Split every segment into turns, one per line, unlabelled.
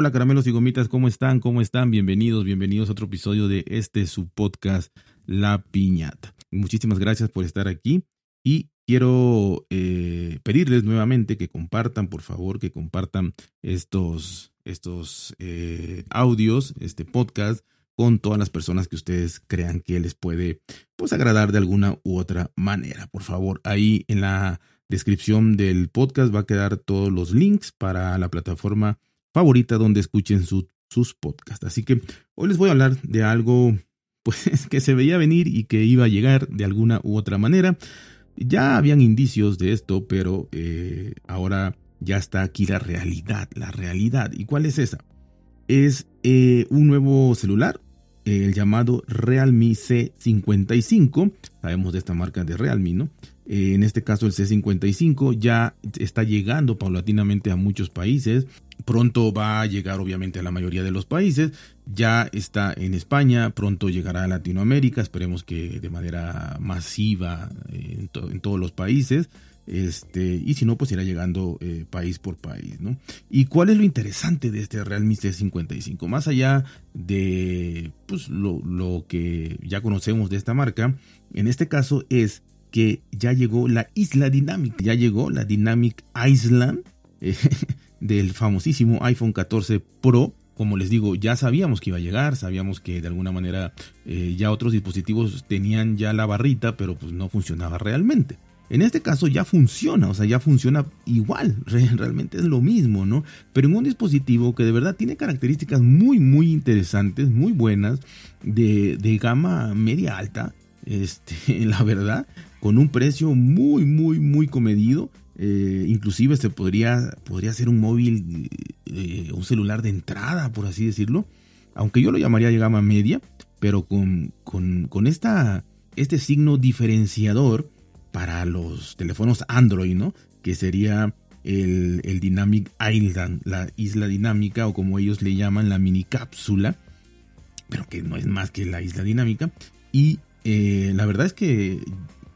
Hola caramelos y gomitas, ¿cómo están? ¿Cómo están? Bienvenidos, bienvenidos a otro episodio de este su podcast La Piñata. Muchísimas gracias por estar aquí y quiero eh, pedirles nuevamente que compartan, por favor, que compartan estos, estos eh, audios, este podcast con todas las personas que ustedes crean que les puede pues agradar de alguna u otra manera. Por favor, ahí en la descripción del podcast va a quedar todos los links para la plataforma favorita donde escuchen sus podcasts. Así que hoy les voy a hablar de algo pues que se veía venir y que iba a llegar de alguna u otra manera. Ya habían indicios de esto, pero eh, ahora ya está aquí la realidad, la realidad. ¿Y cuál es esa? Es eh, un nuevo celular, el llamado Realme C55. Sabemos de esta marca de Realme, ¿no? Eh, en este caso el C55 ya está llegando paulatinamente a muchos países. Pronto va a llegar obviamente a la mayoría de los países. Ya está en España, pronto llegará a Latinoamérica, esperemos que de manera masiva eh, en, todos los países. Este, y si no, pues irá llegando eh, país por país, ¿no? ¿Y cuál es lo interesante de este Realme C55? Más allá de pues, lo, lo que ya conocemos de esta marca, en este caso es que ya llegó la isla dinámica, ya llegó la Dynamic Island eh, del famosísimo iPhone 14 Pro. Como les digo, ya sabíamos que iba a llegar, sabíamos que de alguna manera eh, ya otros dispositivos tenían ya la barrita, pero pues no funcionaba realmente. En este caso ya funciona, o sea, ya funciona igual, realmente es lo mismo, ¿no? Pero en un dispositivo que de verdad tiene características muy, muy interesantes, muy buenas, de, de gama media alta, este, la verdad, con un precio muy, muy, muy comedido. Eh, inclusive se podría, podría ser un móvil, eh, un celular de entrada, por así decirlo. Aunque yo lo llamaría de gama media, pero con, con, esta, este signo diferenciador para los teléfonos Android, ¿no? Que sería el, el, Dynamic Island, la isla dinámica, o como ellos le llaman, la mini cápsula, pero que no es más que la isla dinámica. Y eh, la verdad es que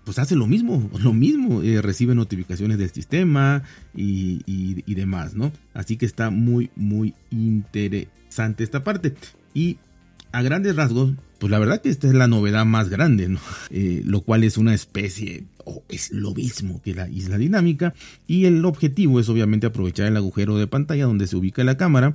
pues hace lo mismo, lo mismo, eh, recibe notificaciones del sistema y, y, demás, ¿no? Así que está muy, muy interesante esta parte. Y a grandes rasgos, pues la verdad que esta es la novedad más grande, ¿no? Eh, lo cual es una especie, o es lo mismo que la isla dinámica. Y el objetivo es obviamente aprovechar el agujero de pantalla donde se ubica la cámara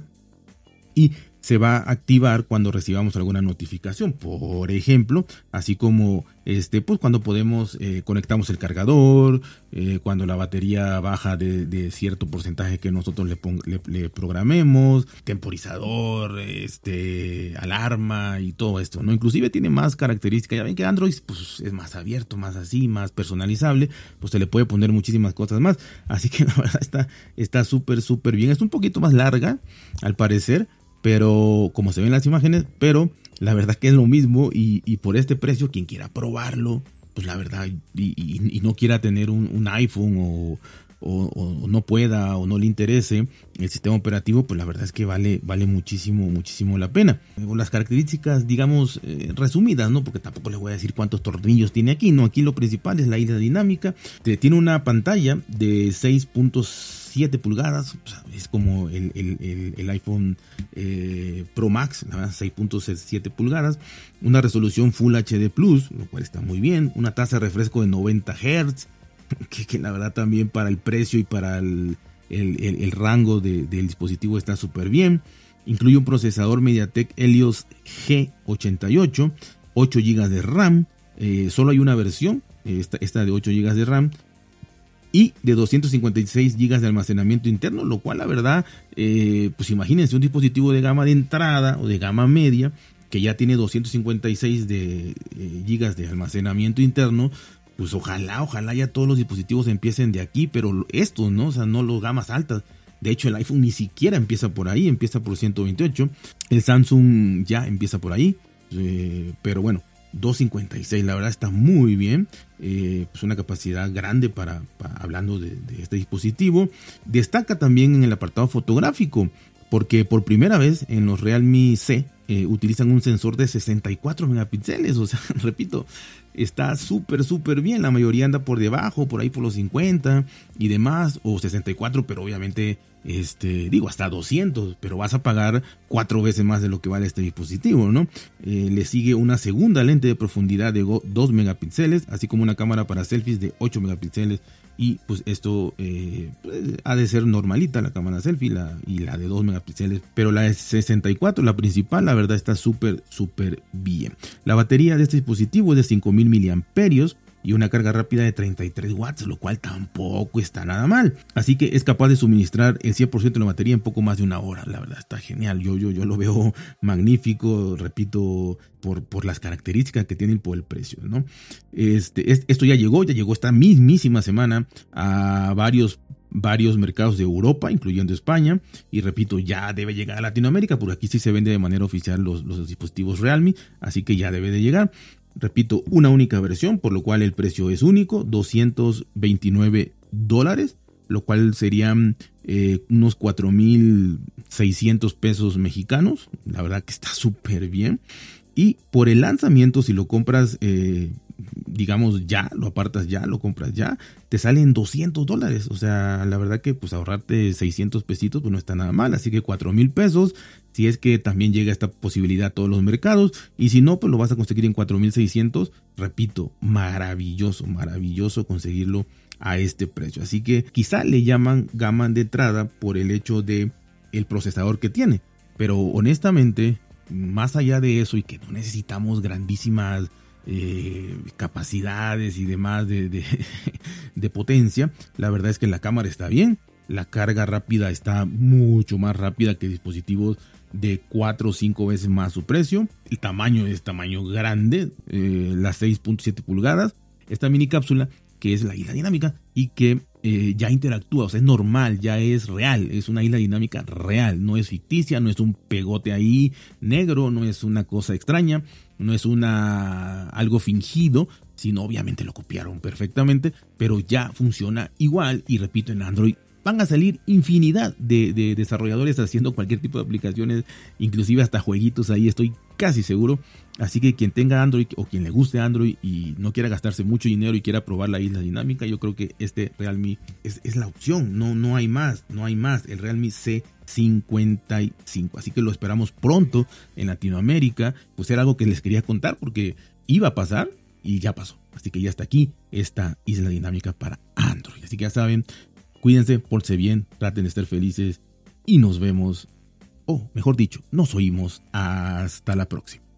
y se va a activar cuando recibamos alguna notificación. Por ejemplo, así como este, pues cuando podemos eh, conectamos el cargador, eh, cuando la batería baja de, cierto porcentaje que nosotros le, programemos, temporizador, este, alarma y todo esto, ¿no? Inclusive tiene más características. Ya ven que Android pues, es más abierto, más así, más personalizable, pues se le puede poner muchísimas cosas más. Así que la verdad está está súper, súper bien. Es un poquito más larga, al parecer pero como se ven las imágenes, pero la verdad que es lo mismo y, por este precio quien quiera probarlo, pues la verdad y, no quiera tener un, iPhone o, no pueda o no le interese el sistema operativo, pues la verdad es que vale, vale muchísimo, muchísimo la pena. Las características, digamos, eh, resumidas, ¿no? Porque tampoco les voy a decir cuántos tornillos tiene aquí, ¿no? Aquí lo principal es la isla dinámica. Tiene una pantalla de 6.5 7 pulgadas, es como el, iPhone eh, Pro Max, 6.7 pulgadas, una resolución Full HD Plus, lo cual está muy bien, una tasa de refresco de 90 Hz, que, la verdad también para el precio y para el, rango del dispositivo está súper bien. Incluye un procesador MediaTek Helios G88, 8 GB de RAM, eh, solo hay una versión, esta, esta de 8 GB de RAM, y de 256 GB de almacenamiento interno, lo cual la verdad, eh, pues imagínense un dispositivo de gama de entrada o de gama media que ya tiene 256 de, eh, GB de almacenamiento interno, pues ojalá, ojalá ya todos los dispositivos empiecen de aquí, pero estos, ¿no? O sea, no los gamas altas. De hecho, el iPhone ni siquiera empieza por ahí, empieza por 128. El Samsung ya empieza por ahí. Eh, pero bueno, 256, la verdad está muy bien, eh, pues una capacidad grande para, hablando de, este dispositivo. Destaca también en el apartado fotográfico, porque por primera vez en los Realme C eh, utilizan un sensor de 64 megapíxeles, o sea, repito, está súper, súper bien. La mayoría anda por debajo, por ahí por los 50 y demás, o 64, pero obviamente, este, digo, hasta 200, pero vas a pagar cuatro veces más de lo que vale este dispositivo, ¿no? Eh, le sigue una segunda lente de profundidad de 2 megapíxeles, así como una cámara para selfies de 8 megapíxeles y pues esto eh, pues, ha de ser normalita la cámara selfie la, y la de 2 megapíxeles. Pero la de 64, la principal, la verdad está súper, súper bien. La batería de este dispositivo es de 5000 miliamperios y una carga rápida de 33 watts, lo cual tampoco está nada mal. Así que es capaz de suministrar el 100% de la batería en poco más de una hora. La verdad está genial. Yo, yo, yo lo veo magnífico, repito, por, por las características que tiene y por el precio. ¿no? Este, esto ya llegó, ya llegó esta mismísima semana a varios varios mercados de Europa, incluyendo España, y repito, ya debe llegar a Latinoamérica, porque aquí sí se vende de manera oficial los, los dispositivos Realme, así que ya debe de llegar. Repito, una única versión, por lo cual el precio es único, 229 dólares, lo cual serían eh, unos 4.600 pesos mexicanos. La verdad que está súper bien. Y por el lanzamiento, si lo compras eh, digamos ya, lo apartas ya, lo compras ya, te salen 200 dólares. O sea, la verdad que pues ahorrarte 600 pesitos pues no está nada mal. Así que 4 mil pesos, si es que también llega esta posibilidad a todos los mercados. Y si no, pues lo vas a conseguir en 4600. Repito, maravilloso, maravilloso conseguirlo a este precio. Así que quizá le llaman gama de entrada por el hecho de el procesador que tiene. Pero honestamente, más allá de eso y que no necesitamos grandísimas eh, capacidades y demás de, de, potencia, la verdad es que la cámara está bien, la carga rápida está mucho más rápida que dispositivos de 4 o 5 veces más su precio, el tamaño es tamaño grande, eh, las 6.7 pulgadas, esta mini cápsula que es la isla dinámica y que eh, ya interactúa, o sea, es normal, ya es real, es una isla dinámica real, no es ficticia, no es un pegote ahí negro, no es una cosa extraña, no es una algo fingido, sino obviamente lo copiaron perfectamente, pero ya funciona igual y repito en Android van a salir infinidad de, de, desarrolladores haciendo cualquier tipo de aplicaciones, inclusive hasta jueguitos ahí, estoy casi seguro. Así que quien tenga Android o quien le guste Android y no quiera gastarse mucho dinero y quiera probar la isla dinámica, yo creo que este Realme es, la opción, no, no hay más, no hay más, el Realme C55. Así que lo esperamos pronto en Latinoamérica, pues era algo que les quería contar porque iba a pasar y ya pasó. Así que ya está aquí esta isla dinámica para Android. Así que ya saben, Cuídense, porse bien, traten de estar felices y nos vemos, o mejor dicho, nos oímos hasta la próxima.